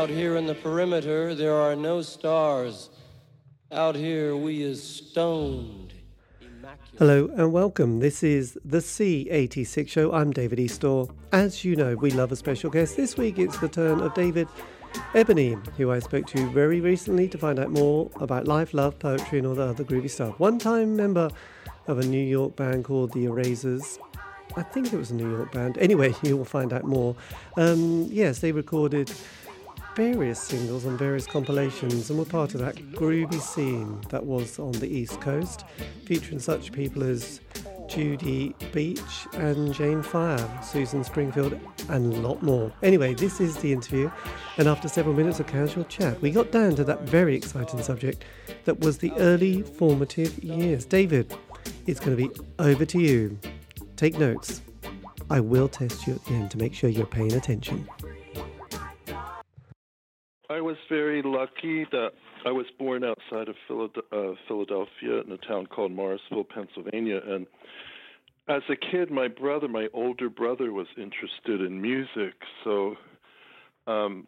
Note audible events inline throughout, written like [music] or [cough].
Out here in the perimeter, there are no stars. Out here, we is stoned. Hello and welcome. This is the C86 show. I'm David Eastaugh. As you know, we love a special guest. This week it's the turn of David Ebony, who I spoke to very recently to find out more about life, love, poetry, and all the other groovy stuff. One time member of a New York band called The Erasers. I think it was a New York band. Anyway, [laughs] you will find out more. Um, yes, they recorded various singles on various compilations and were part of that groovy scene that was on the East Coast, featuring such people as Jody Beach and Jane Fire, Susan Springfield, and a lot more. Anyway, this is the interview, and after several minutes of casual chat, we got down to that very exciting subject that was the early formative years. David, it's going to be over to you. Take notes. I will test you at the end to make sure you're paying attention. I was very lucky that I was born outside of uh, Philadelphia in a town called Morrisville, Pennsylvania. And as a kid, my brother, my older brother, was interested in music. So um,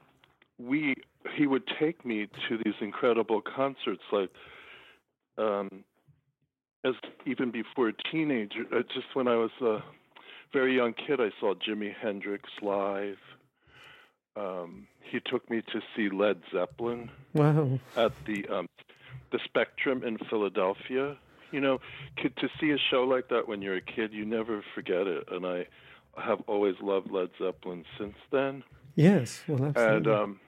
we he would take me to these incredible concerts, like um, as even before a teenager. Uh, just when I was a very young kid, I saw Jimi Hendrix live. Um, he took me to see Led Zeppelin. Wow. At the um, the Spectrum in Philadelphia. You know, to see a show like that when you're a kid, you never forget it. And I have always loved Led Zeppelin since then. Yes, well, absolutely. And um,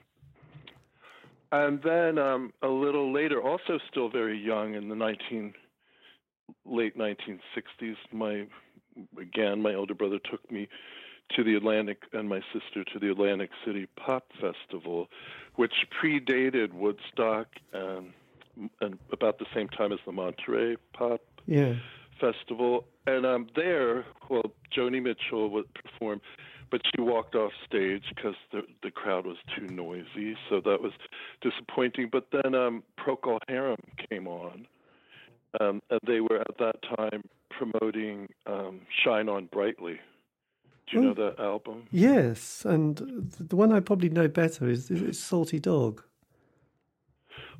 and then um, a little later, also still very young, in the nineteen late 1960s, my again my older brother took me to the Atlantic and my sister to the Atlantic City Pop Festival, which predated Woodstock and, and about the same time as the Monterey Pop yeah. Festival. And um, there, well, Joni Mitchell would perform, but she walked off stage because the the crowd was too noisy, so that was disappointing. But then um, Procol Harum came on, um, and they were at that time promoting um, "Shine On Brightly." Do you oh, know that album? Yes, and the one I probably know better is, is Salty Dog.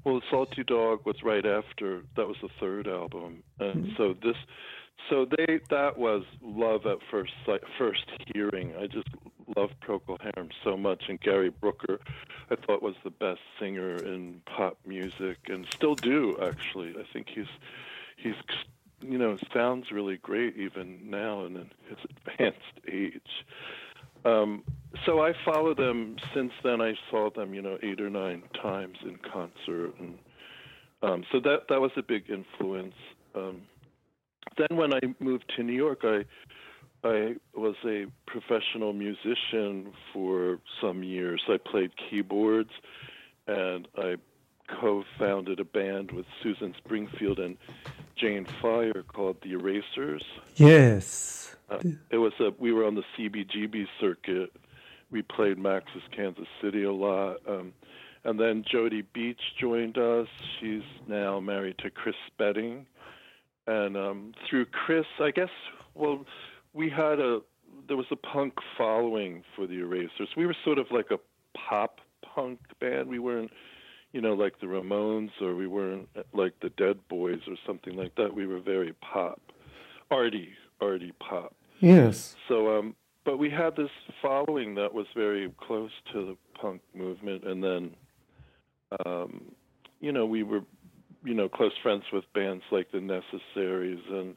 Well, Salty Dog was right after that was the third album, and mm-hmm. so this, so they that was love at first sight, first hearing. I just love Procol Harum so much, and Gary Brooker, I thought was the best singer in pop music, and still do actually. I think he's he's you know sounds really great even now in his advanced age. Um, so I follow them since then. I saw them, you know, eight or nine times in concert, and um, so that that was a big influence. Um, then when I moved to New York, I I was a professional musician for some years. I played keyboards, and I co-founded a band with Susan Springfield and Jane Fire called the Erasers. Yes. Uh, it was a we were on the CBGB circuit. We played Max's Kansas City a lot. Um, and then Jody Beach joined us. She's now married to Chris Spedding. And um, through Chris, I guess, well, we had a there was a punk following for the Erasers. We were sort of like a pop punk band. We weren't you know, like the Ramones, or we weren't like the Dead Boys or something like that. We were very pop, arty, arty pop. Yes. So, um, but we had this following that was very close to the punk movement, and then, um, you know, we were, you know, close friends with bands like the Necessaries and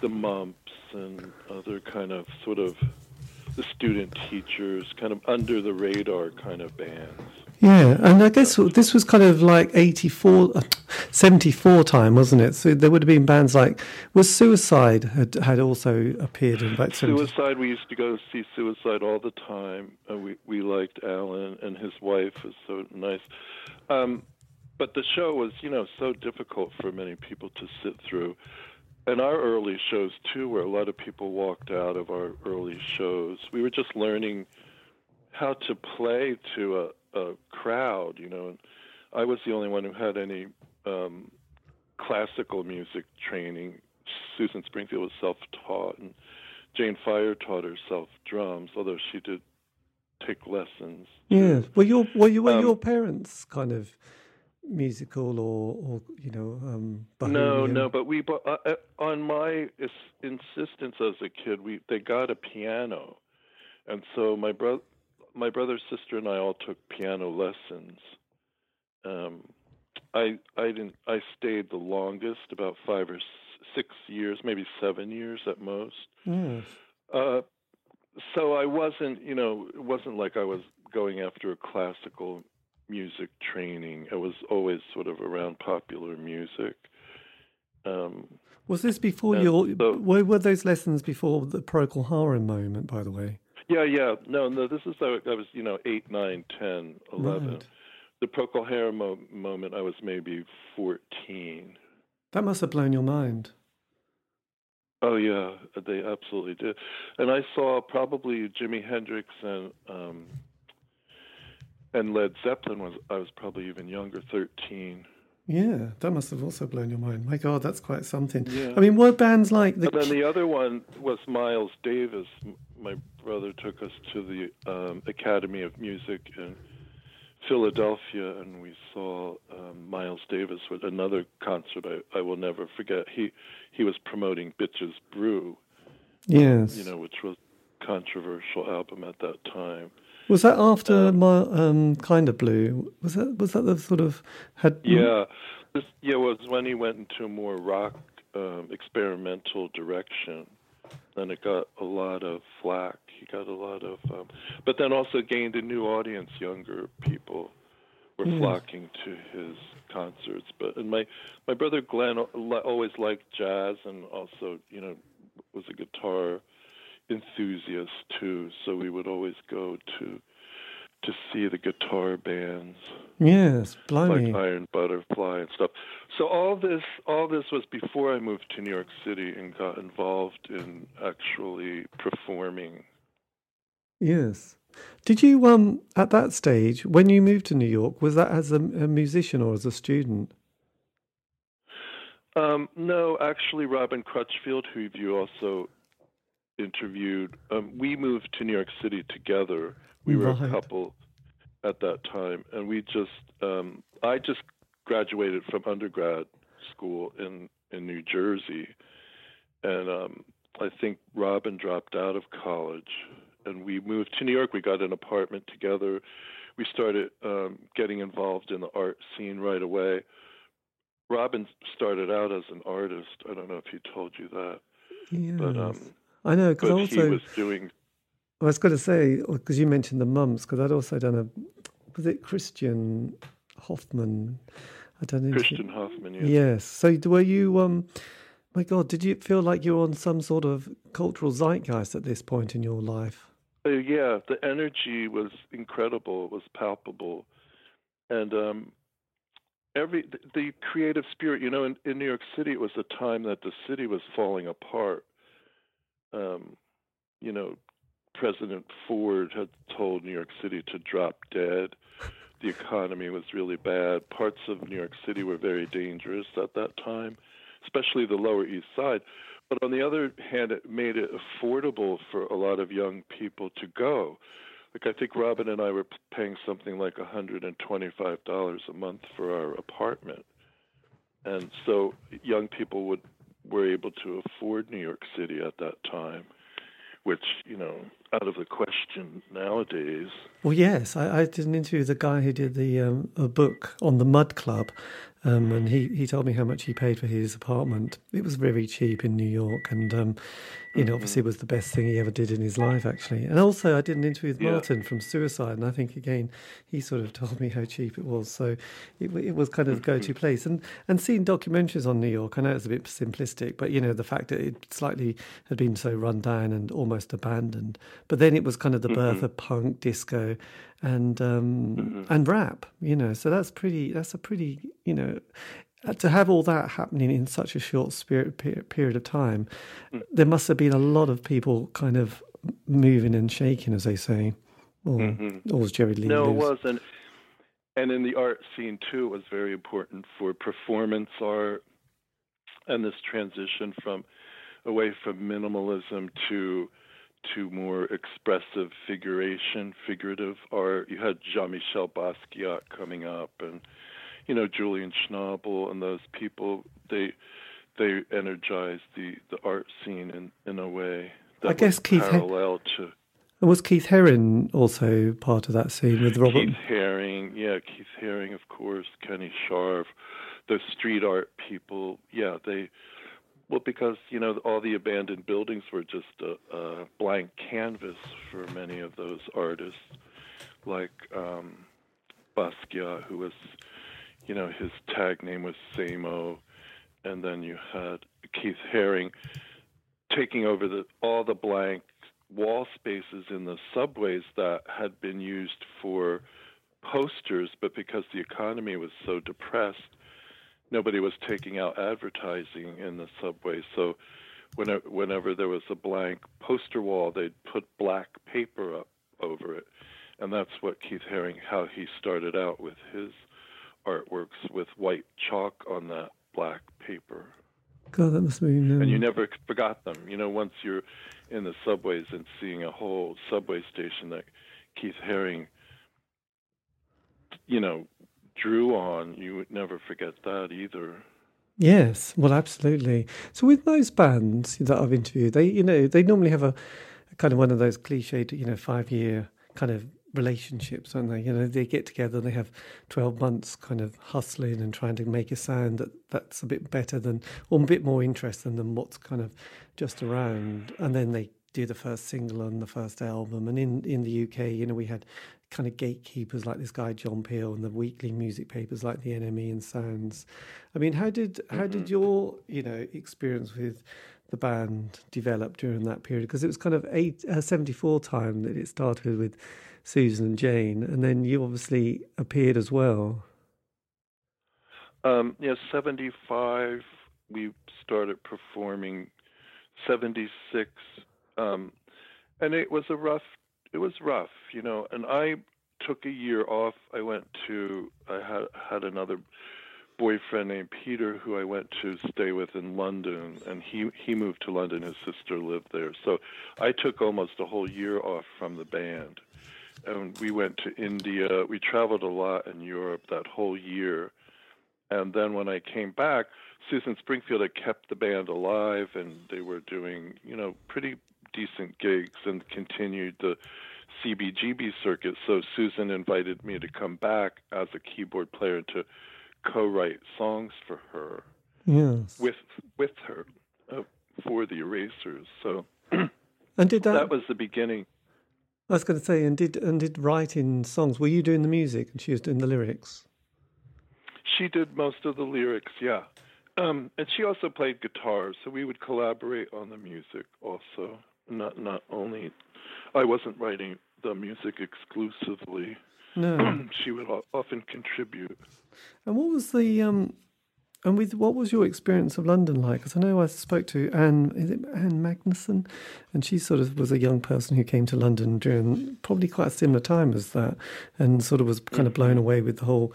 the Mumps and other kind of sort of the student teachers, kind of under the radar kind of bands. Yeah, and I guess this was kind of like 84, uh, 74 time, wasn't it? So there would have been bands like, was Suicide had, had also appeared in about Suicide, we used to go see Suicide all the time. Uh, we, we liked Alan, and his wife was so nice. Um, but the show was, you know, so difficult for many people to sit through. And our early shows, too, where a lot of people walked out of our early shows. We were just learning how to play to a a crowd, you know. And I was the only one who had any um, classical music training. Susan Springfield was self-taught, and Jane Fire taught herself drums, although she did take lessons. Yeah. Were your were, you, were Um, your parents kind of musical or or you know um, No, no, but we uh, uh, on my is- insistence as a kid, we they got a piano, and so my brother, my brother, sister, and I all took piano lessons. Um, I I didn't. I stayed the longest, about five or six years, maybe seven years at most. Yes. Uh, so I wasn't, you know, it wasn't like I was going after a classical music training. I was always sort of around popular music. Um, Was this before your? so- were, were those lessons before the Procol Harum moment? By the way. Yeah, yeah. No, no. This is I was, you know, eight, nine, ten, eleven. Right. The Procol Harum mo- moment, I was maybe fourteen. That must have blown your mind. Oh yeah, they absolutely did. And I saw probably Jimi Hendrix and um and Led Zeppelin was I was probably even younger, thirteen. Yeah, that must have also blown your mind. My God, that's quite something. Yeah. I mean, were bands like the? And then the other one was Miles Davis. My brother took us to the um, Academy of Music in Philadelphia, and we saw um, Miles Davis with another concert I, I will never forget. He he was promoting Bitches Brew, yes. you know, which was a controversial album at that time. Was that after Um, my um, kind of blue? Was that was that the sort of had? Yeah, this yeah was when he went into a more rock um, experimental direction. Then it got a lot of flack. He got a lot of, um, but then also gained a new audience. Younger people were Yes. flocking to his concerts. But and my my brother Glenn always liked jazz and also you know was a guitar enthusiast too. So we would always go to to see the guitar bands Yes, blimey. like Iron Butterfly and stuff. So all this all this was before I moved to New York City and got involved in actually performing. Yes. Did you um at that stage when you moved to New York was that as a, a musician or as a student? Um, no, actually, Robin Crutchfield, who you also interviewed, um, we moved to New York City together. We were a couple at that time, and we just um, I just graduated from undergrad school in in New Jersey, and um, I think Robin dropped out of college, and we moved to New York. We got an apartment together. We started um, getting involved in the art scene right away. Robin started out as an artist. I don't know if he told you that, Yes. but um, I know because also he was doing I was going to say because you mentioned the Mumps because I'd also done a was it Kristian Hoffman? I don't know. Kristian Hoffman. Yes. Yes. So were you? Um, my God, did you feel like you were on some sort of cultural zeitgeist at this point in your life? Yeah, the energy was incredible. It was palpable, and um, every the, the creative spirit. You know, in, in New York City, it was a time that the city was falling apart. Um, you know, President Ford had told New York City to drop dead. The economy was really bad. Parts of New York City were very dangerous at that time, especially the Lower East Side. But on the other hand, it made it affordable for a lot of young people to go. Like I think Robin and I were paying something like $125 a month for our apartment, and so young people would were able to afford New York City at that time, which you know out of the question nowadays. Well, yes, I, I did an interview with the guy who did the um, a book on the Mud Club, um, and he, he told me how much he paid for his apartment. It was very cheap in New York, and um, you know, obviously, was the best thing he ever did in his life, actually. And also, I did an interview with Yeah. Martin from Suicide, and I think again he sort of [laughs] told me how cheap it was. So it, it was kind of go to place. And and seeing documentaries on New York, I know it's a bit simplistic, but you know, the fact that it slightly had been so run down and almost abandoned. But then it was kind of the birth of punk, disco, and um, and rap. You know, so that's pretty. That's a pretty. You know, uh, to have all that happening in such a short spirit, pe- period of time, there must have been a lot of people kind of moving and shaking, as they say. Or, or as Jerry Lee No, it wasn't. And in the art scene too, it was very important for performance art and this transition from away from minimalism to to more expressive figuration, figurative art. You had Jean-Michel Basquiat coming up, and you know Julian Schnabel and those people. They they energized the the art scene in in a way that I guess Keith parallel Her- to. And was Keith Haring also part of that scene with Robert? Keith Haring, yeah, Keith Haring, of course, Kenny Scharf, the street art people. Yeah, they well, because you know all the abandoned buildings were just a, a blank canvas for many of those artists, like um, Basquiat, who was, you know, his tag name was Samo, and then you had Keith Haring taking over the all the blank wall spaces in the subways that had been used for posters, but because the economy was so depressed, nobody was taking out advertising in the subway. So whenever, whenever there was a blank poster wall, they'd put black paper up over it. And that's what Keith Haring, how he started out with his artworks with white chalk on that black paper. God, that must mean. Um... And you never forgot them. You know, once you're in the subways and seeing a whole subway station that Keith Haring, you know, drew on, you would never forget that either. Yes, well, absolutely. So with those bands that I've interviewed, they, you know, they normally have a, a kind of one of those cliched, you know, five year kind of relationships, don't they? You know, they get together, they have 12 months kind of hustling and trying to make a sound that, that's a bit better than, or a bit more interesting than what's kind of just around. And then they do the first single on the first album. And in, in the UK, you know, we had kind of gatekeepers like this guy John Peel and the weekly music papers like the NME and Sounds. I mean, how did how did mm-hmm. your you know experience with the band develop during that period? Because it was kind of eight uh, 74 time that it started with Susan and Jane, and then you obviously appeared as well. Um, yeah, 75 we started performing. 76 um, and it was a rough it was rough, you know. And I took a year off. I went to I had had another boyfriend named Peter who I went to stay with in London, and he he moved to London. His sister lived there, so I took almost a whole year off from the band. And we went to India. We traveled a lot in Europe that whole year. And then when I came back, Susan Springfield had kept the band alive, and they were doing, you know, pretty decent gigs and continued the CBGB circuit. So Susan invited me to come back as a keyboard player to co-write songs for her. Yes. With with her uh, for the Erasers. So and did that, that was the beginning. I was going to say, and did and did writing songs. Were you doing the music and she was doing the lyrics? She did most of the lyrics, yeah. Um, and she also played guitar, so we would collaborate on the music also not not only I wasn't writing the music exclusively. No, [clears throat] she would often contribute. And what was the um, and with what was your experience of London like? Because I know I spoke to Anne, is it Ann Magnuson, and she sort of was a young person who came to London during probably quite a similar time as that, and sort of was kind of blown mm-hmm. away with the whole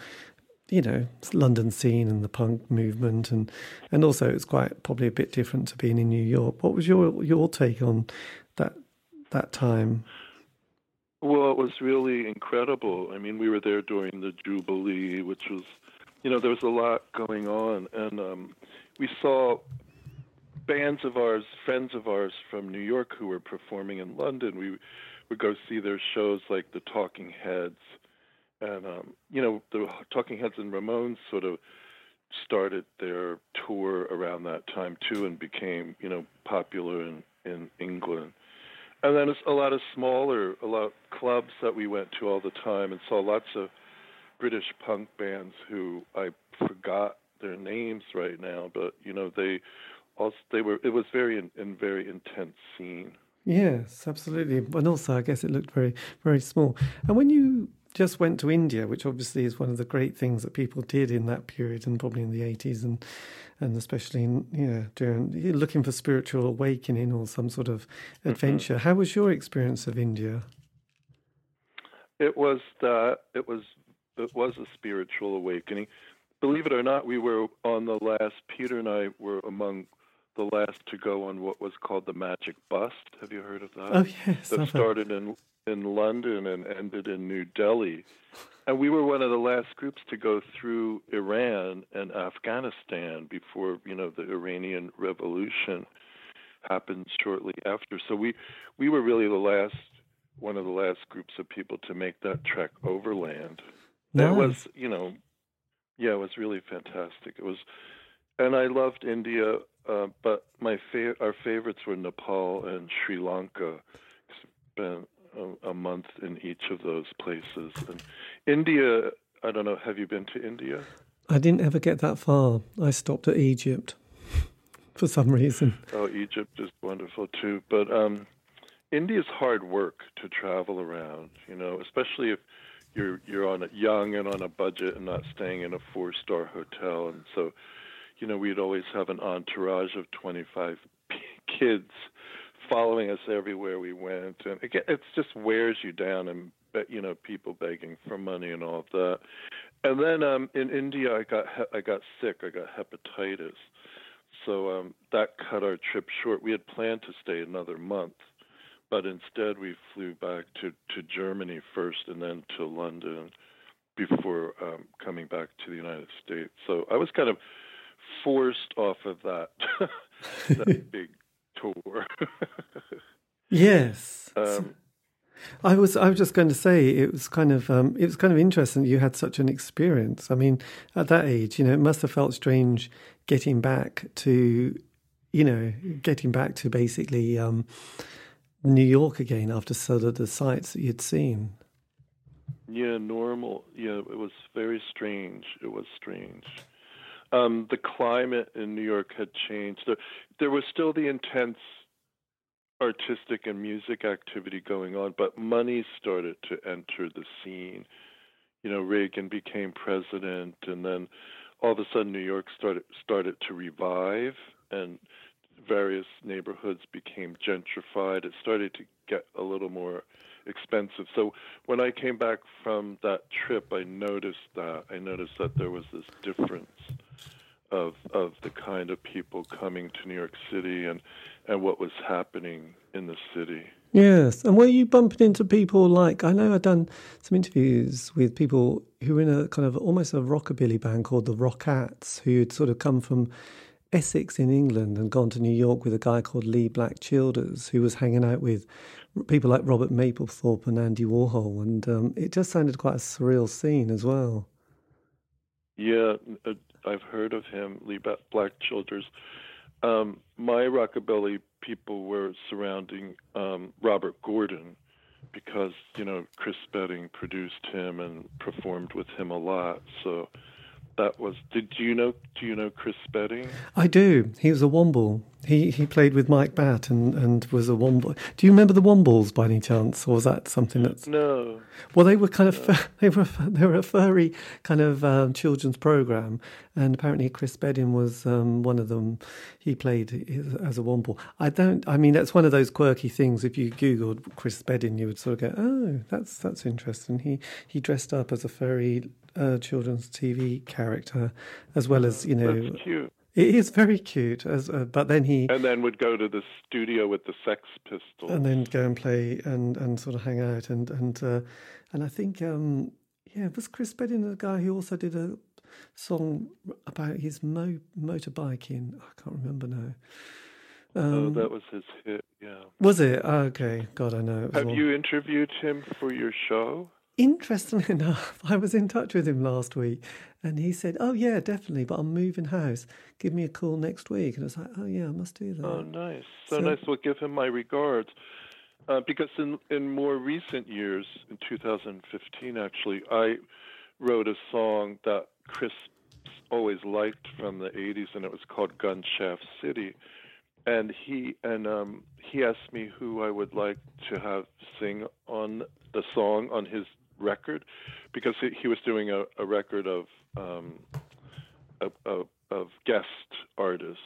you know London scene and the punk movement, and and also it's quite probably a bit different to being in New York. What was your your take on that that time? Well, it was really incredible. I mean, we were there during the Jubilee, which was, you know, there was a lot going on, and um, we saw bands of ours, friends of ours from New York who were performing in London. We would go see their shows like the Talking Heads and um, you know the Talking Heads and Ramones sort of started their tour around that time too, and became you know popular in in England. And then a lot of smaller, a lot of clubs that we went to all the time, and saw lots of British punk bands who I forgot their names right now, but you know they also they were it was very in, very intense scene. Yes, absolutely, and also I guess it looked very very small. And when you just went to India, which obviously is one of the great things that people did in that period and probably in the 80s and and especially in, you know, during looking for spiritual awakening or some sort of mm-hmm. adventure. Mm-hmm. How was your experience of India? It was that it was it was a spiritual awakening. Believe it or not, we were on the last. Peter and I were among the last to go on what was called the Magic Bus. Have you heard of that? Oh yes, that started in in London and ended in New Delhi. And we were one of the last groups to go through Iran and Afghanistan before, you know, the Iranian Revolution happened shortly after. So we we were really the last one of the last groups of people to make that trek overland. Nice. That was, you know, yeah, it was really fantastic. It was, and I loved India, uh, but my fa- our favorites were Nepal and Sri Lanka. Spent a, a month in each of those places, and India. I don't know. Have you been to India? I didn't ever get that far. I stopped at Egypt [laughs] for some reason. Oh, Egypt is wonderful too, but um, India's hard work to travel around. You know, especially if you're you're on a young and on a budget and not staying in a four star hotel, and so, you know, we'd always have an entourage of 25 kids following us everywhere we went, and again, it just wears you down, and you know, people begging for money and all of that. And then um, in India, I got I got sick. I got hepatitis, so um, that cut our trip short. We had planned to stay another month, but instead we flew back to to Germany first, and then to London before um, coming back to the United States. So I was kind of forced off of that [laughs] that [laughs] big tour. yes. Um, I was I was just going to say it was kind of um, it was kind of interesting that you had such an experience. I mean, at that age, you know, it must have felt strange getting back to, you know, getting back to basically um, New York again after sort of the sights that you'd seen. Yeah, normal. Yeah, it was very strange. It was strange. Um, the climate in New York had changed. There, there was still the intense artistic and music activity going on, but money started to enter the scene. You know, Reagan became president, and then all of a sudden New York started started to revive, and various neighborhoods became gentrified. It started to get a little more expensive. So when I came back from that trip, I noticed that I noticed that there was this difference of of the kind of people coming to New York City and and what was happening in the city. Yes, and were you bumping into people like I know I've done some interviews with people who were in a kind of almost a rockabilly band called the Rockats, who had sort of come from Essex in England and gone to New York with a guy called Leee Black Childers, who was hanging out with people like Robert Mapplethorpe and Andy Warhol, and um, it just sounded quite a surreal scene as well. Yeah, uh, I've heard of him, Leee Black Childers. Um, my rockabilly people were surrounding um, Robert Gordon because you know Chris Spedding produced him and performed with him a lot. So that was. Did you know? Do you know Chris Spedding? I do. He was a Womble. He he played with Mike Batt and, and was a Womble. Do you remember the Wombles by any chance, or was that something that's no? Well, they were kind of no. [laughs] they were they were a furry kind of um, children's program, and apparently Chris Spedding was um, one of them. He played as a Womble. I don't. I mean, that's one of those quirky things. If you googled Chris Spedding, you would sort of go, "Oh, that's that's interesting." He he dressed up as a furry uh, children's TV character, as well as you know. It is very cute, as uh, but then he and then would go to the studio with the Sex Pistols, and then go and play and, and sort of hang out and and uh, and I think um, yeah, was Chris Spedding the guy who also did a song about his mo- motorbike in I can't remember now. Um, oh, that was his hit. Yeah. Was it? Oh, okay. God, I know. Have you interviewed him for your show? Interestingly [laughs] enough, I was in touch with him last week and he said, Oh, yeah, definitely, but I'm moving house. Give me a call next week. And I was like, Oh, yeah, I must do that. Oh, nice. So, so nice. Well, give him my regards. Uh, because in, in more recent years, in 2015 actually, I wrote a song that Chris always liked from the 80s, and it was called Gunshaft City. And he and um, he asked me who I would like to have sing on the song on his record because he, was doing a, a record of um, of, of, of guest artists,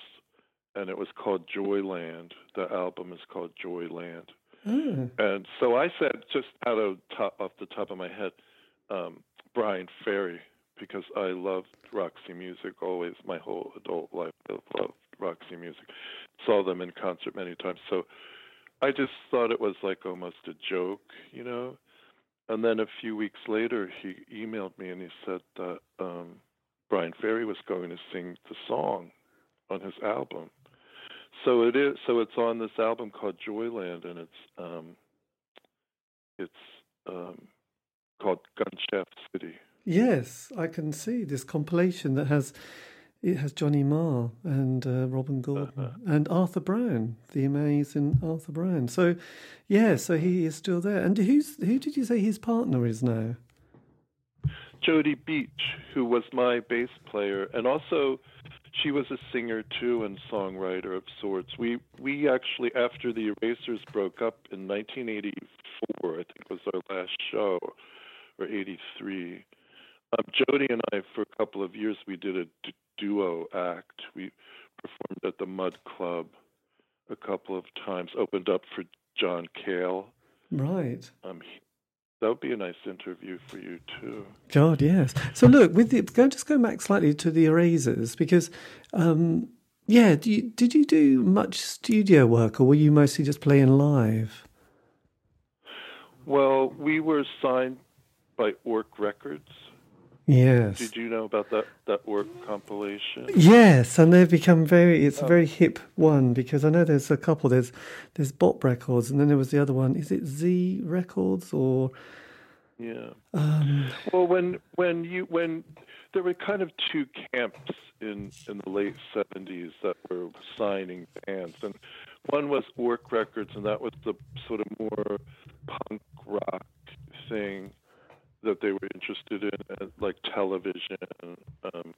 and it was called Joyland. The album is called Joyland. Mm. And so I said, just out of top, off the top of my head, um, Bryan Ferry, because I loved Roxy music always. My whole adult life, I loved Roxy Music. Saw them in concert many times. So I just thought it was like almost a joke, you know. And then a few weeks later, he emailed me and he said that um, Bryan Ferry was going to sing the song on his album. So it is. So it's on this album called Joyland, and it's um, it's um, called Gunshaft City. Yes, I can see this compilation that has it has Johnny Marr and uh, Robin Gordon uh-huh. and Arthur Brown, the amazing Arthur Brown. So, yeah, so he is still there. And who's who did you say his partner is now? Jody Beach, who was my bass player, and also she was a singer too and songwriter of sorts. We we actually after the Erasers broke up in 1984, I think was our last show, or 83. Um, Jody and I, for a couple of years, we did a d- duo act. We performed at the Mud Club a couple of times. Opened up for John Cale. Right. Um, he, that would be a nice interview for you too. God, yes. So look, with the go just go back slightly to the Erasers because, um, yeah, you, did you do much studio work or were you mostly just playing live? Well, we were signed by Ork Records. Yes. Did you know about that that Ork compilation? Yes, and they've become very. It's oh. a very hip one because I know there's a couple. There's there's Bop Records, and then there was the other one. Is it Z Records or? Yeah. Um, well, when when you when there were kind of two camps in in the late '70s that were signing bands, and one was Ork Records, and that was the sort of more punk rock thing that they were interested in, uh, like television. Um,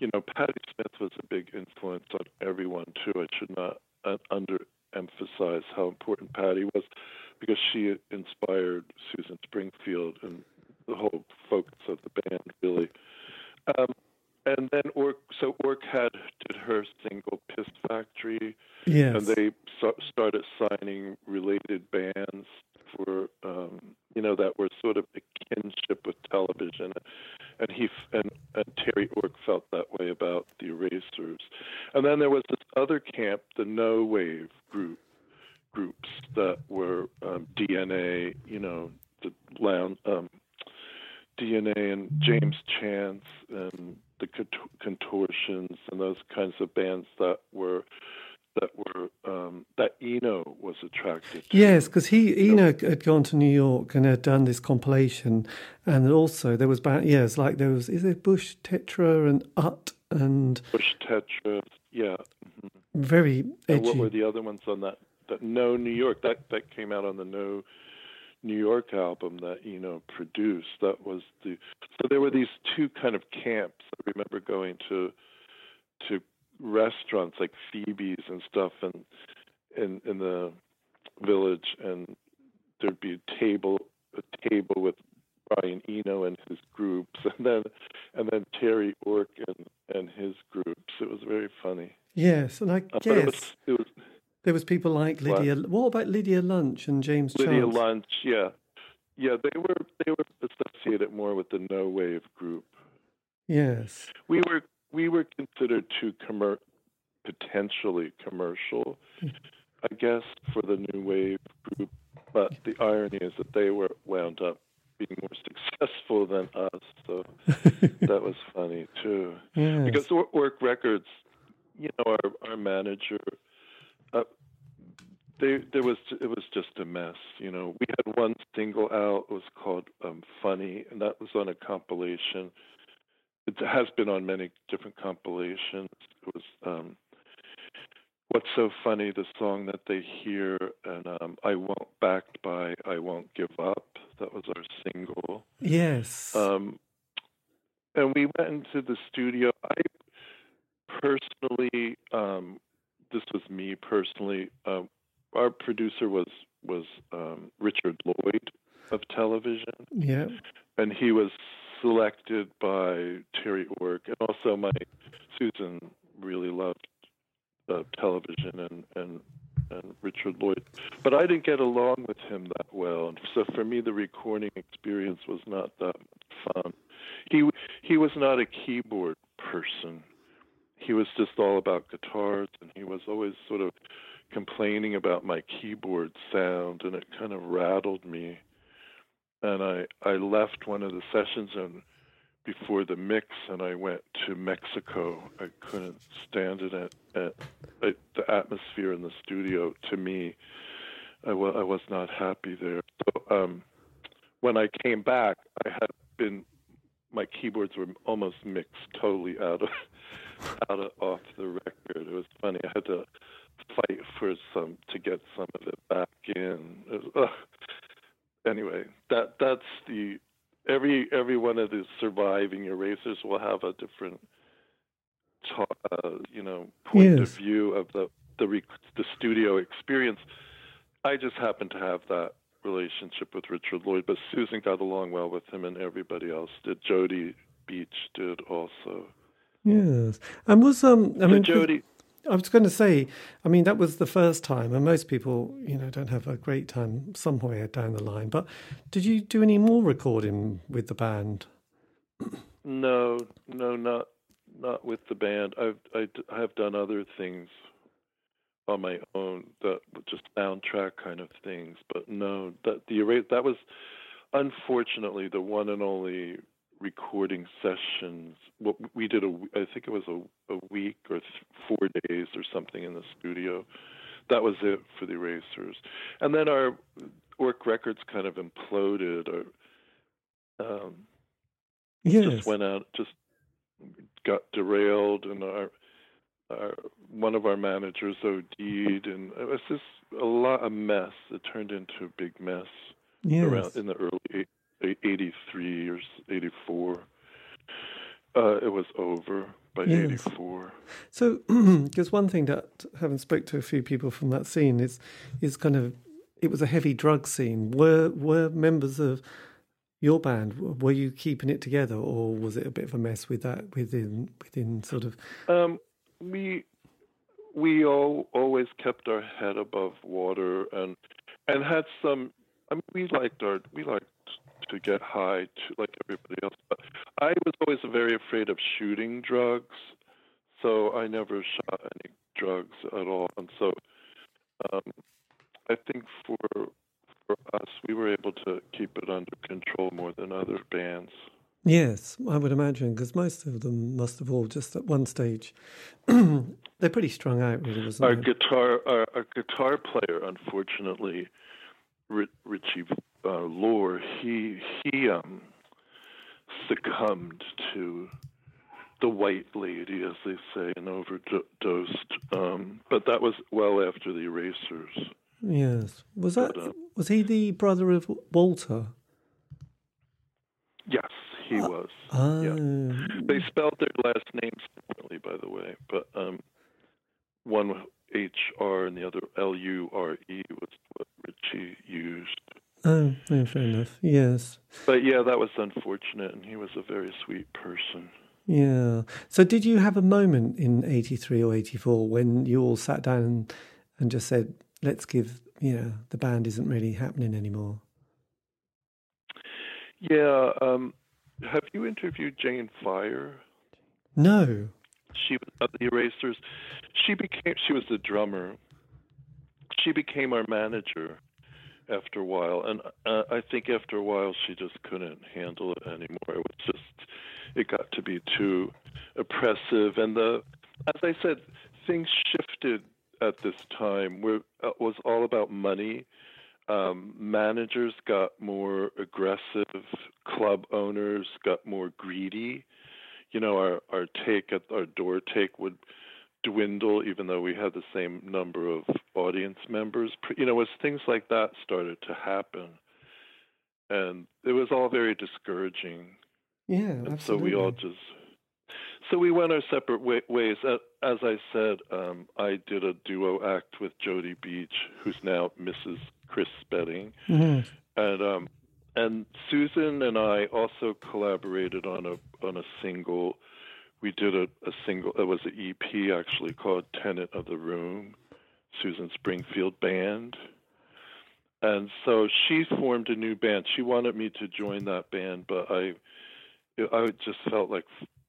you know, Patti Smith was a big influence on everyone too. I should not uh, underemphasize how important Patti was, because she inspired Susan Springfield and the whole focus of the band, really. Um, and then Ork, so Ork had did her single Piss Factory, yes. and they so, started signing related bands for um, you know that were sort of a kinship with television, and he and, and Terry Ork felt that way about the Erasers, and then there was this other camp, the No Wave group groups that were um, DNA, you know, the lounge, um, DNA and James Chance and the Contortions and those kinds of bands that were that were um, that Eno was attracted to. Yes, because he Eno had gone to New York and had done this compilation, and also there was about yes, like there was is it Bush Tetra and Ut and Bush Tetra, yeah, mm-hmm. very edgy. And what were the other ones on that? That No New York that that came out on the No New York album that Eno produced. That was the so there were these two kind of camps. I remember going to to restaurants like Phoebe's and stuff, and in in the village, and there'd be a table a table with Brian Eno and his groups, [laughs] and then and then Terry Ork and and his groups. It was very funny. Yes, and I uh, guess it was, it was, there was people like Lydia. What, what about Lydia Lunch and James? Lydia Chance? Lunch, yeah, yeah. They were they were associated more with the No Wave group. Yes, we were we were considered too commer- potentially commercial, I guess, for the new wave group. But the irony is that they were wound up being more [laughs] successful than us. So [laughs] that was funny too. Yes. Because Ork Records, you know, our our manager, uh, they there was it was just a mess. You know, we had one single out. It was called um, "Funny," and that was on a compilation it has been on many different compilations. It was um, What's So Funny, the song that they hear, and um, I Won't Backed by I Won't Give Up. That was our single. Yes. Um, and we went into the studio. I personally, um, this was me personally, uh, our producer was was um, Richard Lloyd of television. Yeah. And he was selected by Terry Ork, and also my Susan really loved uh, television and and and Richard Lloyd, but I didn't get along with him that well, and so for me the recording experience was not that fun. He he was not a keyboard person. He was just all about guitars, and he was always sort of complaining about my keyboard sound, and it kind of rattled me. And I I left one of the sessions and before the mix, and I went to Mexico. I couldn't stand it at, at, at the atmosphere in the studio. To me, I, w- I was not happy there. So um, when I came back, I had been my keyboards were almost mixed totally out of out of off the record. It was funny. I had to fight for some to get some of it back in. It was, anyway, that that's the every every one of the surviving erasers will have a different uh, you know point yes. of view of the the the studio experience. I just happen to have that relationship with Richard Lloyd, but Susan got along well with him, and everybody else did. Jody Beach did also. Yes, and was um, I mean, Jody. I was going to say, I mean, that was the first time, and most people, you know, don't have a great time somewhere down the line. But did you do any more recording with the band? No, no, not not with the band. I've I, I have done other things on my own that just soundtrack kind of things but no that the that was unfortunately the one and only recording sessions what we did a i think it was a, a week or th- four days or something in the studio that was it for the erasers and then our Ork records kind of imploded or um yes. just went out just got derailed and our uh, one of our managers OD'd, and it was just a lot of mess. It turned into a big mess yes. around in the early '83 or '84. Uh, it was over by yes. '84. So, [clears throat] because one thing that having spoke to a few people from that scene is is kind of it was a heavy drug scene. Were were members of your band were you keeping it together, or was it a bit of a mess with that within within sort of? Um, we we all always kept our head above water and and had some. I mean, we liked our we liked to get high to like everybody else, but I was always very afraid of shooting drugs, so I never shot any drugs at all. And so, um, I think for for us, we were able to keep it under control more than other bands. Yes, I would imagine because most of them must have all just at one stage. [clears throat] they're pretty strung out, really. Wasn't our they? guitar, our, our, guitar player, unfortunately, Richie uh, Lure, he he um, succumbed to the white lady, as they say, and overdosed. Um, but that was well after the Erasers. Yes, was that but, uh, was he the brother of Walter? Yes, he uh, was. Uh, yeah. They spelled their last names differently, by the way, but um, one H R and the other L U R E was what Richie used. Oh, yeah, fair enough. Yes. But yeah, that was unfortunate, and he was a very sweet person. Yeah. So, did you have a moment in '83 or '84 when you all sat down and, and just said, "Let's give," you know, the band isn't really happening anymore? Yeah. Um, have you interviewed Jane Fire? No. She was of the Erasers. She became. She was the drummer. She became our manager after a while, and uh, I think after a while she just couldn't handle it anymore. It was just. It got to be too oppressive, and the. As I said, things shifted at this time. Where it was all about money um, managers got more aggressive, club owners got more greedy. You know, our our take at our door take would dwindle, even though we had the same number of audience members. You know, as things like that started to happen, and it was all very discouraging. Yeah, and absolutely. so we all just so we went our separate way, ways. As I said, um, I did a duo act with Jody Beach, who's now Mrs. Chris Spedding, mm-hmm. and um, and Susan and I also collaborated on a on a single. We did a, a single. It was an EP actually called "Tenant of the Room." Susan Springfield Band, and so she formed a new band. She wanted me to join that band, but I I just felt like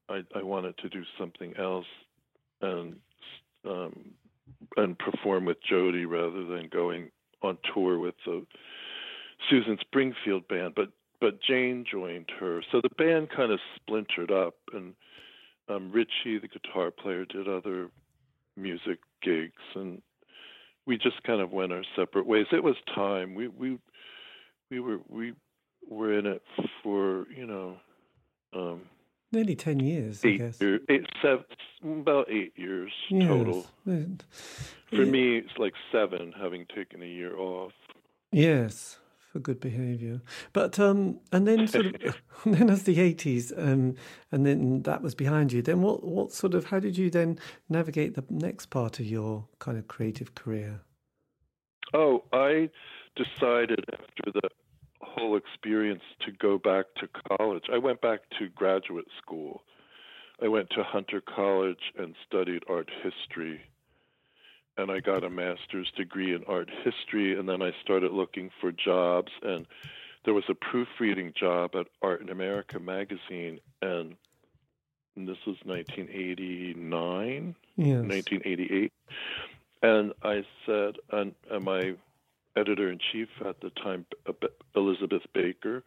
I, I wanted to do something else and um, and perform with Jody rather than going on tour with the Susan Springfield band. But but Jane joined her, so the band kind of splintered up, and um, Richie, the guitar player, did other music gigs, and we just kind of went our separate ways. It was time. We we we were we were in it for you know um, nearly ten years. Eight I guess. Years, eight, seven, about eight years yes. total. For me, it's like seven, having taken a year off. Yes, for good behaviour. But um, and then sort of, [laughs] [laughs] then as the eighties, um, and then that was behind you. Then what? What sort of? How did you then navigate the next part of your kind of creative career? Oh, I decided after the whole experience to go back to college. I went back to graduate school. I went to Hunter College and studied art history. And I got a master's degree in art history. And then I started looking for jobs. And there was a proofreading job at Art in America magazine. And, and this was 1989, yes. 1988. And I said, and, and my editor in chief at the time, uh, Elizabeth Baker.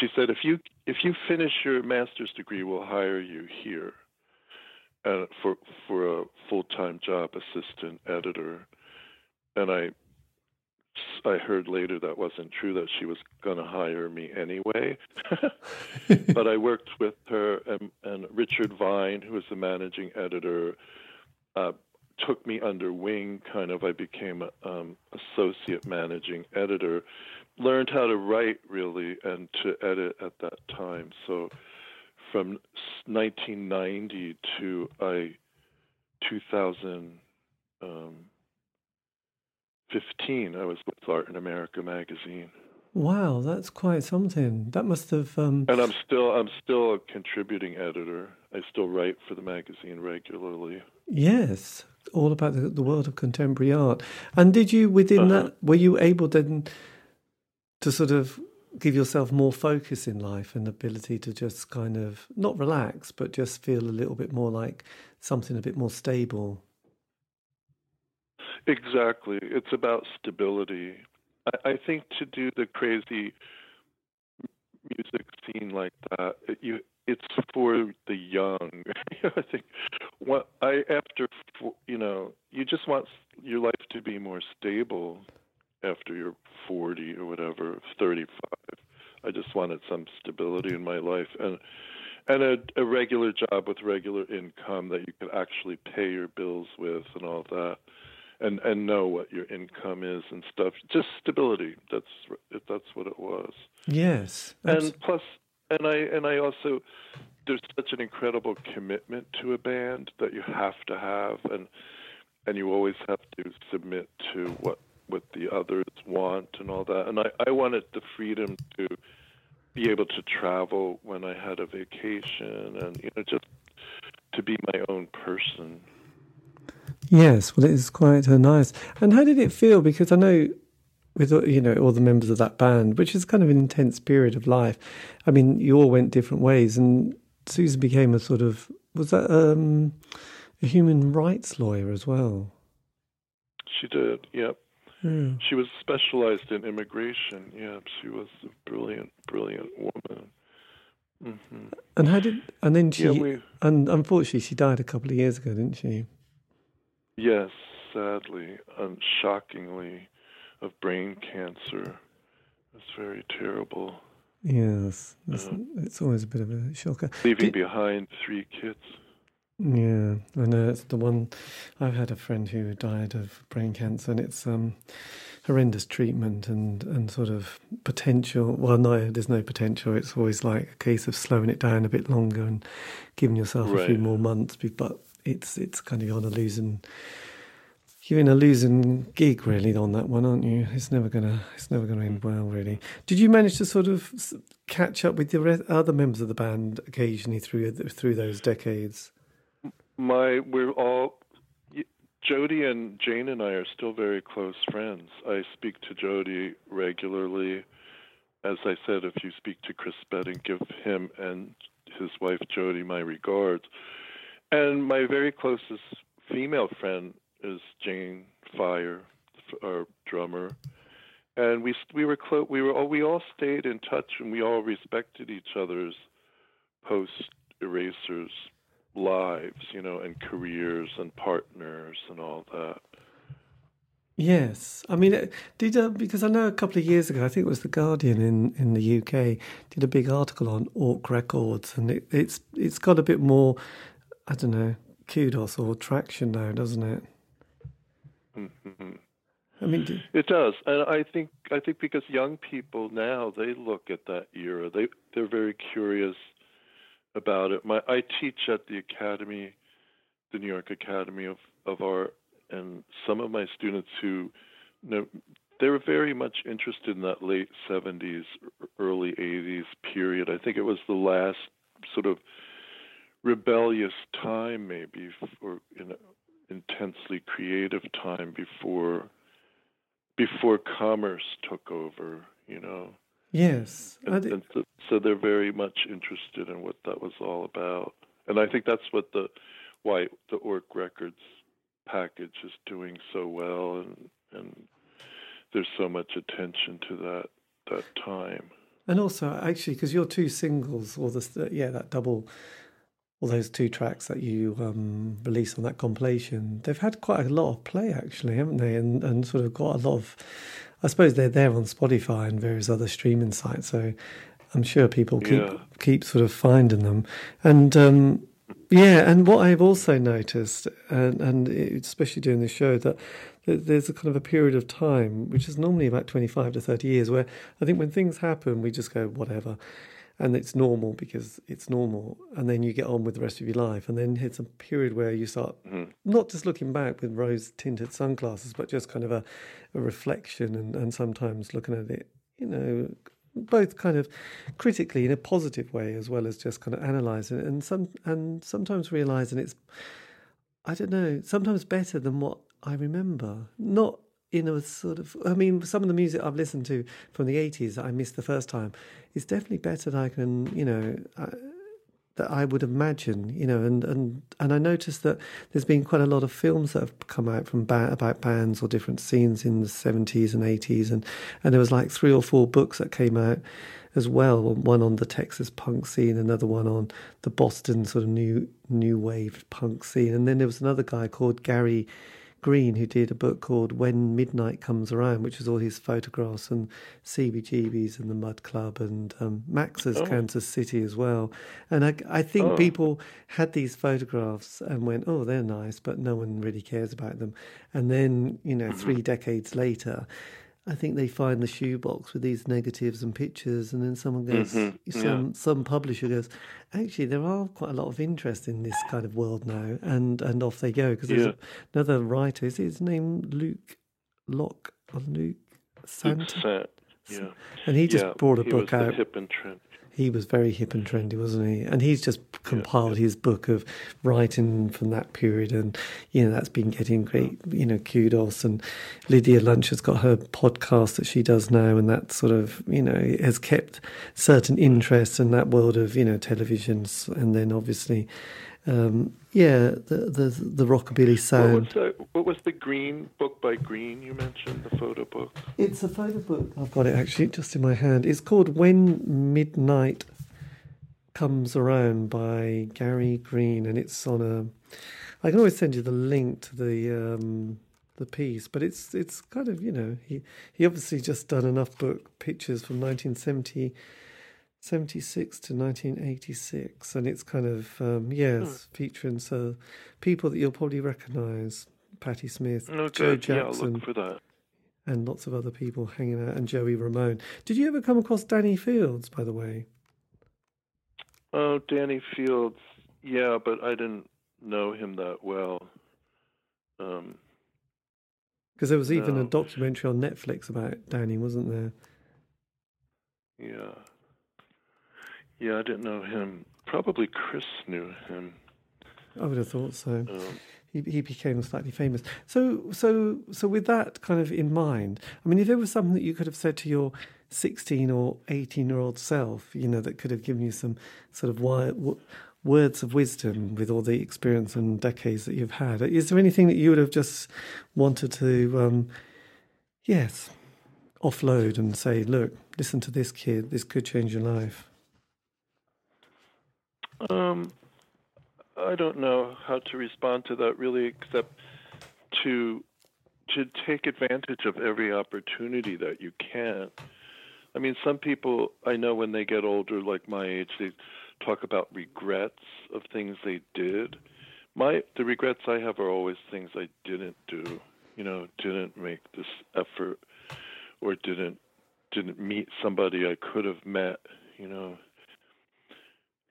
She said, "If you if you finish your master's degree, we'll hire you here uh, for for a full time job, assistant editor." And I I heard later that wasn't true that she was going to hire me anyway. [laughs] but I worked with her and, and Richard Vine, who was the managing editor, uh, took me under wing. Kind of, I became a, um, associate managing editor. Learned how to write really and to edit at that time. So from 1990 to I 2015, um, I was with Art in America magazine. Wow, that's quite something. That must have. Um... And I'm still I'm still a contributing editor. I still write for the magazine regularly. Yes, all about the, the world of contemporary art. And did you, within uh-huh. that, were you able then to sort of give yourself more focus in life and ability to just kind of not relax, but just feel a little bit more like something a bit more stable? Exactly. It's about stability. I, I think to do the crazy music scene like that, you it's for the young. [laughs] I think what I after you know you just want your life to be more stable after you're 40 or whatever, 35. I just wanted some stability in my life and and a, a regular job with regular income that you could actually pay your bills with and all that and and know what your income is and stuff. Just stability. That's that's what it was. Yes. And plus and I and I also there's such an incredible commitment to a band that you have to have and and you always have to submit to what what the others want and all that and I, I wanted the freedom to be able to travel when I had a vacation and you know just to be my own person. Yes, well, it is quite uh, nice. And how did it feel? Because I know with you know all the members of that band, which is kind of an intense period of life. I mean, you all went different ways, and Susan became a sort of was that um, a human rights lawyer as well. She did, yep. Yeah. She was specialized in immigration. Yeah, she was a brilliant, brilliant woman. Mm-hmm. And how did? And then she, yeah, we, and unfortunately, she died a couple of years ago, didn't she? Yes, sadly and shockingly of brain cancer. It's very terrible. Yes, it's, uh, it's always a bit of a shocker. Leaving Did, behind three kids. Yeah, I know it's the one. I've had a friend who died of brain cancer, and it's um, horrendous treatment and and sort of potential. Well, no, there's no potential. It's always like a case of slowing it down a bit longer and giving yourself right. a few more months. But it's it's kind of on a losing you're in a losing gig really on that one, aren't you? It's never gonna it's never gonna end well, really. Did you manage to sort of catch up with the other members of the band occasionally through through those decades? My we're all Jody and Jane and I are still very close friends. I speak to Jody regularly. As I said, if you speak to Chris Spedding, give him and his wife Jody my regards And my very closest female friend is Jane Fire, our drummer, and we we were. We were all, we all stayed in touch, and we all respected each other's post erasers lives, you know, and careers and partners and all that. Yes, I mean, did uh, because I know a couple of years ago, I think it was the Guardian in, in the UK did a big article on Ork Records, and it, it's it's got a bit more, I don't know, kudos or traction now, doesn't it? Mm-hmm. I mean, do, it does, and I think I think because young people now they look at that era, they they're very curious about it. My I teach at the Academy, the New York Academy of of Art and some of my students who know, they were very much interested in that late 70s, early 80s period. I think it was the last sort of rebellious time, maybe, or you know, intensely creative time before before commerce took over. You know. Yes. And, and so, so they're very much interested in what that was all about, and I think that's what the why the Ork Records package is doing so well, and and there's so much attention to that that time. And also, actually, because your two singles, or the yeah, that double, all those two tracks that you um, released on that compilation, they've had quite a lot of play, actually, haven't they? And and sort of got a lot of, I suppose they're there on Spotify and various other streaming sites. So I'm sure people keep yeah. keep sort of finding them. And um, yeah, and what I've also noticed, and, and especially during the show, that there's a kind of a period of time, which is normally about 25 to 30 years, where I think when things happen, we just go, whatever. And it's normal because it's normal. And then you get on with the rest of your life. And then it's a period where you start mm-hmm. not just looking back with rose tinted sunglasses, but just kind of a, a reflection and, and sometimes looking at it, you know, both kind of critically in a positive way as well as just kind of analysing it and some and sometimes realising it's I don't know, sometimes better than what I remember. Not in a sort of I mean, some of the music I've listened to from the eighties that I missed the first time is definitely better than I can, you know, uh, that I would imagine, you know, and, and, and I noticed that there's been quite a lot of films that have come out from ba- about bands or different scenes in the 70s and 80s, and, and there was like three or four books that came out as well. One on the Texas punk scene, another one on the Boston sort of new new wave punk scene, and then there was another guy called Gary Green, who did a book called When Midnight Comes Around, which was all his photographs and CBGBs and the Mud Club and um, Max's oh. Kansas City as well. And I, I think oh. people had these photographs and went, oh, they're nice, but no one really cares about them. And then, you know, three decades later, I think they find the shoebox with these negatives and pictures, and then someone goes, mm-hmm. some yeah. some publisher goes, actually, there are quite a lot of interest in this kind of world now, and and off they go because there's yeah. another writer. Is his name Luke Locke or Luc Sante? Luke yeah, and he just yeah, brought a book out. Hip and trend he was very hip and trendy, wasn't he? And he's just compiled yeah. his book of writing from that period, and you know that's been getting great, you know, kudos. And Lydia Lunch has got her podcast that she does now, and that sort of you know has kept certain interest in that world of you know televisions, and then obviously um, yeah, the, the the rockabilly sound. What was, the, what was the Green book by Green you mentioned? The photo book. It's a photo book. I've got it actually just in my hand. It's called When Midnight Comes Around by Gary Green, and it's on a. I can always send you the link to the um, the piece, but it's it's kind of you know he he obviously just done enough book pictures from 1970 76 to 1986 and it's kind of um, yes mm. featuring so people that you'll probably recognize Patti Smith oh, Joe Jackson yeah, for that. and lots of other people hanging out and Joey Ramone. Did you ever come across Danny Fields by the way? Oh Danny Fields. Yeah but I didn't know him that well. Um because there was even no. a documentary on Netflix about Danny wasn't there? Yeah yeah, I didn't know him. Probably Chris knew him. I would have thought so. Um, he he became slightly famous. So so so with that kind of in mind, I mean, if there was something that you could have said to your sixteen or eighteen year old self, you know, that could have given you some sort of why words of wisdom with all the experience and decades that you've had. Is there anything that you would have just wanted to, um, yes, offload and say, look, listen to this kid, this could change your life? Um, I don't know how to respond to that really, except to to take advantage of every opportunity that you can. I mean, some people I know when they get older, like my age, they talk about regrets of things they did. My the regrets I have are always things I didn't do. You know, didn't make this effort or didn't didn't meet somebody I could have met. You know,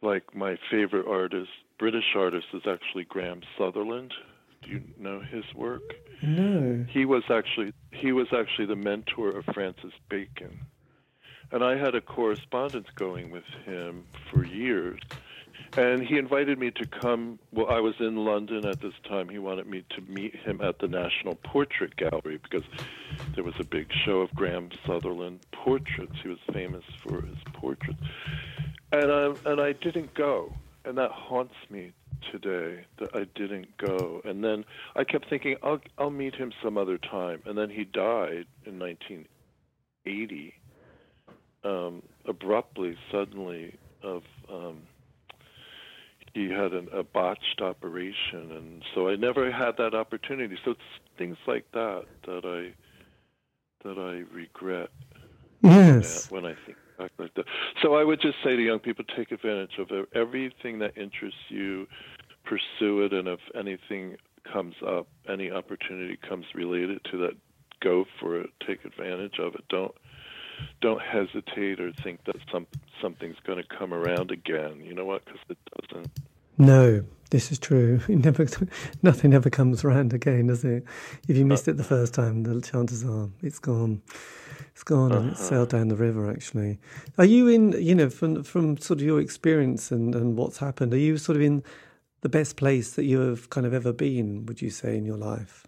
like my favorite artist, British artist, is actually Graham Sutherland. Do you know his work? No. He was actually he was actually the mentor of Francis Bacon, and I had a correspondence going with him for years. And he invited me to come. Well, I was in London at this time. He wanted me to meet him at the National Portrait Gallery because there was a big show of Graham Sutherland portraits. He was famous for his portraits and I and I didn't go, and that haunts me today that I didn't go. And then I kept thinking I'll I'll meet him some other time, and then he died in 1980, um, abruptly, suddenly of. Um, he had an, a botched operation, and so I never had that opportunity. So it's things like that that I that I regret. Yes. When I think that. So I would just say to young people, take advantage of everything that interests you, pursue it, and if anything comes up, any opportunity comes related to that, go for it. Take advantage of it. Don't don't hesitate or think that some something's going to come around again. You know what? Because it doesn't. No, this is true. [laughs] It never, nothing ever comes around again, does it? If you missed it the first time, the chances are it's gone. It's gone uh-huh. and it's sailed down the river. Actually, are you in? You know, from from sort of your experience and and what's happened, are you sort of in the best place that you have kind of ever been? Would you say in your life?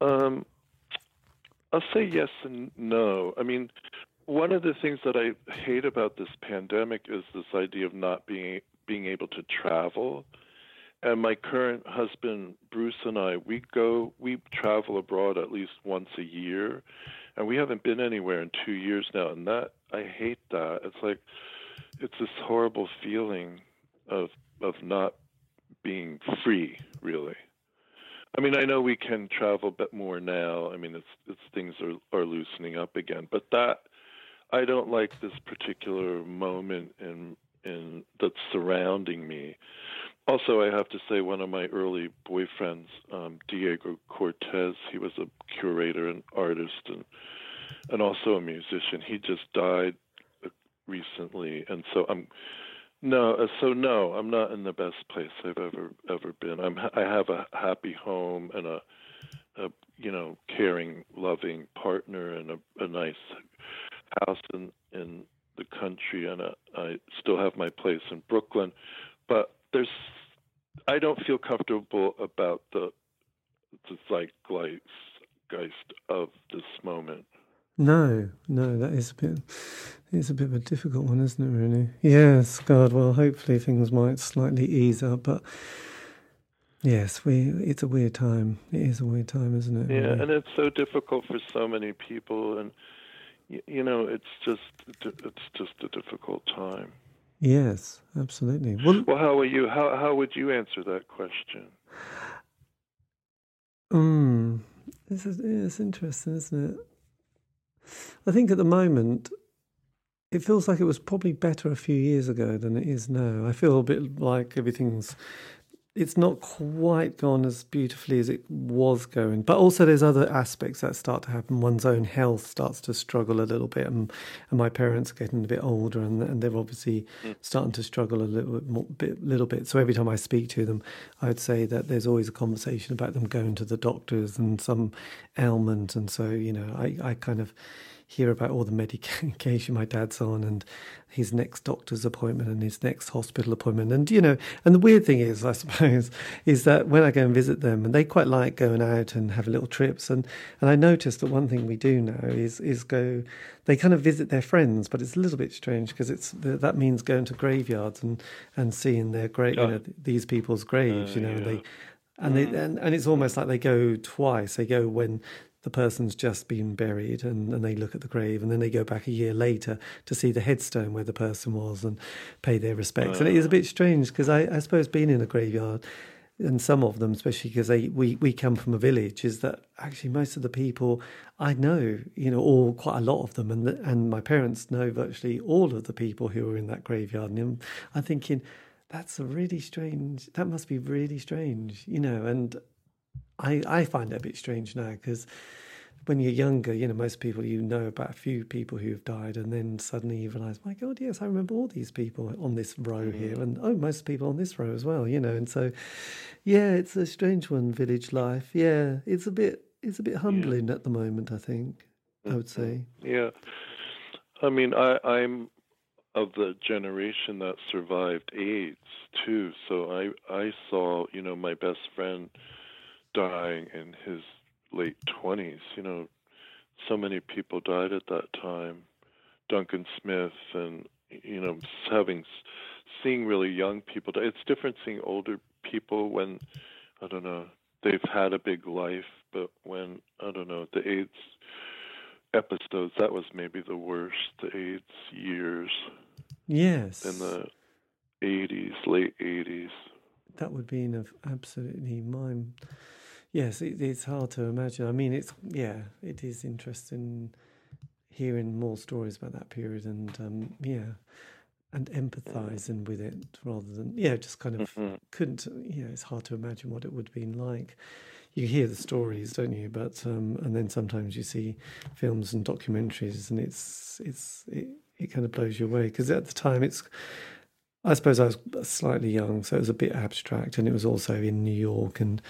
Um, I'll say yes and no. I mean, one of the things that I hate about this pandemic is this idea of not being being able to travel. And my current husband Bruce and I, we go, we travel abroad at least once a year, and we haven't been anywhere in two years now. And that I hate that. It's like it's this horrible feeling of of not being free, really. I mean, I know we can travel a bit more now. I mean, it's it's things are are loosening up again, but that I don't like this particular moment in in that's surrounding me. Also, I have to say, one of my early boyfriends, um, Diego Cortez, he was a curator and artist and and also a musician. He just died uh, recently, and so I'm no, uh, so no, I'm not in the best place I've ever ever been. I'm I have a happy home and a, a you know caring, loving partner and a, a nice house in in the country, and uh, I still have my place in Brooklyn. But there's I don't feel comfortable about the the zeitgeist of this moment. No, no, that is a bit. It's a bit of a difficult one, isn't it? Really? Yes, God. Well, hopefully things might slightly ease up, but yes, we. It's a weird time. It is a weird time, isn't it? Yeah, really? and it's so difficult for so many people, and you know, it's just it's just a difficult time. Yes, absolutely. Well, well how are you? How how would you answer that question? Hmm. This is it's interesting, isn't it? I think at the moment it feels like it was probably better a few years ago than it is now. I feel a bit like everything's it's not quite gone as beautifully as it was going. But also, there's other aspects that start to happen. One's own health starts to struggle a little bit, and, and my parents are getting a bit older, and, and they're obviously mm. starting to struggle a little bit, more, bit, little bit. So every time I speak to them, I would say that there's always a conversation about them going to the doctors and some ailment, and so you know, I, I kind of hear about all the medication my dad's on and his next doctor's appointment and his next hospital appointment. And, you know, and the weird thing is, I [laughs] suppose, is that when I go and visit them, and they quite like going out and have little trips. And, and I noticed that one thing we do now is, is go, they kind of visit their friends, but it's a little bit strange because it's, that means going to graveyards and, and seeing their great, you know, these people's graves, uh, you know, yeah. and they, and they and, and it's almost like they go twice. They go when the person's just been buried and, and they look at the grave and then they go back a year later to see the headstone where the person was and pay their respects. Uh, and it is a bit strange because I, I suppose being in a graveyard and some of them, especially because we, we come from a village, is that actually most of the people I know, you know, or quite a lot of them, and the, and my parents know virtually all of the people who were in that graveyard. And I'm thinking, that's a really strange. That must be really strange, you know. And I I find it a bit strange now because when you're younger, you know, most people you know about a few people who've died, and then suddenly you realise, my God, yes, I remember all these people on this row mm. here, and oh, most people on this row as well, you know. And so, yeah, it's a strange one, village life. Yeah, it's a bit it's a bit humbling yeah. at the moment. I think I would say. Mm-hmm. Yeah, I mean, I I'm of the generation that survived AIDS too. So I I saw you know my best friend dying in his late twenties. You know, so many people died at that time. Duncan Smith and you know having seeing really young people die. It's different seeing older people when I don't know they've had a big life, but when I don't know the AIDS episodes that was maybe the worst the AIDS years Yes. In the 80s, late 80s. That would be an absolutely mind. Yes, it, it's hard to imagine. I mean, it's yeah, it is interesting hearing more stories about that period and um, yeah, and empathizing with it rather than yeah, just kind of mm-hmm. couldn't. Yeah, it's hard to imagine what it would have been like. You hear the stories, don't you? But um, and then sometimes you see films and documentaries, and it's it's it, it kind of blows you away because at the time it's I suppose I was slightly young, so it was a bit abstract, and it was also in New York, and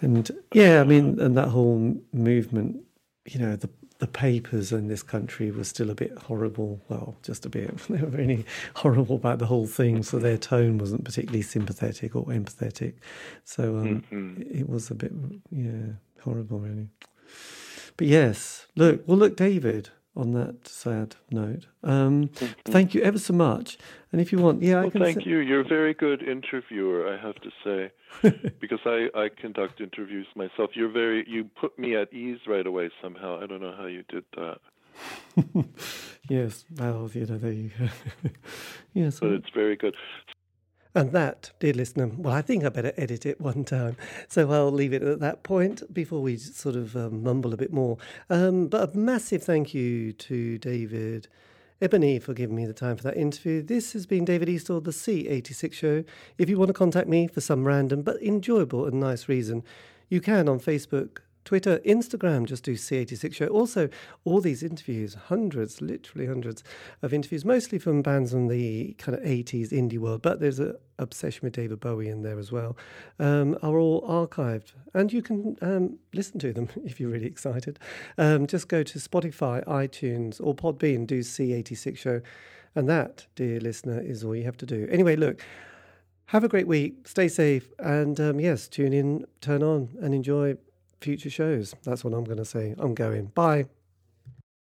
and yeah, I mean, and that whole movement, you know, the the papers in this country were still a bit horrible. Well, just a bit. [laughs] They were really horrible about the whole thing, so their tone wasn't particularly sympathetic or empathetic. So um, mm-hmm. it was a bit, yeah, horrible, really. But yes, look, well, look, David on that sad note. Um, mm-hmm. Thank you ever so much. And if you want, yeah, well, thank say- you. You're a very good interviewer, I have to say, [laughs] because I, I conduct interviews myself. You're very you put me at ease right away somehow. I don't know how you did that. [laughs] yes, well, you know, there you go. [laughs] yes, but it's very good. And that, dear listener, well, I think I better edit it one time. So I'll leave it at that point before we sort of um, mumble a bit more. Um, but a massive thank you to David Ebony for giving me the time for that interview. This has been David Eastaugh, the C86 Show. If you want to contact me for some random but enjoyable and nice reason, you can on Facebook, Twitter, Instagram, just do C86 Show. Also, all these interviews, hundreds, literally hundreds of interviews, mostly from bands from the kind of 80s indie world, but there's an obsession with David Bowie in there as well, um, are all archived. And you can um, listen to them [laughs] if you're really excited. Um, just go to Spotify, iTunes, or Podbean, do C86 Show. And that, dear listener, is all you have to do. Anyway, look. Have a great week. Stay safe. And um, yes, tune in, turn on, and enjoy future shows. That's what I'm going to say. I'm going. Bye.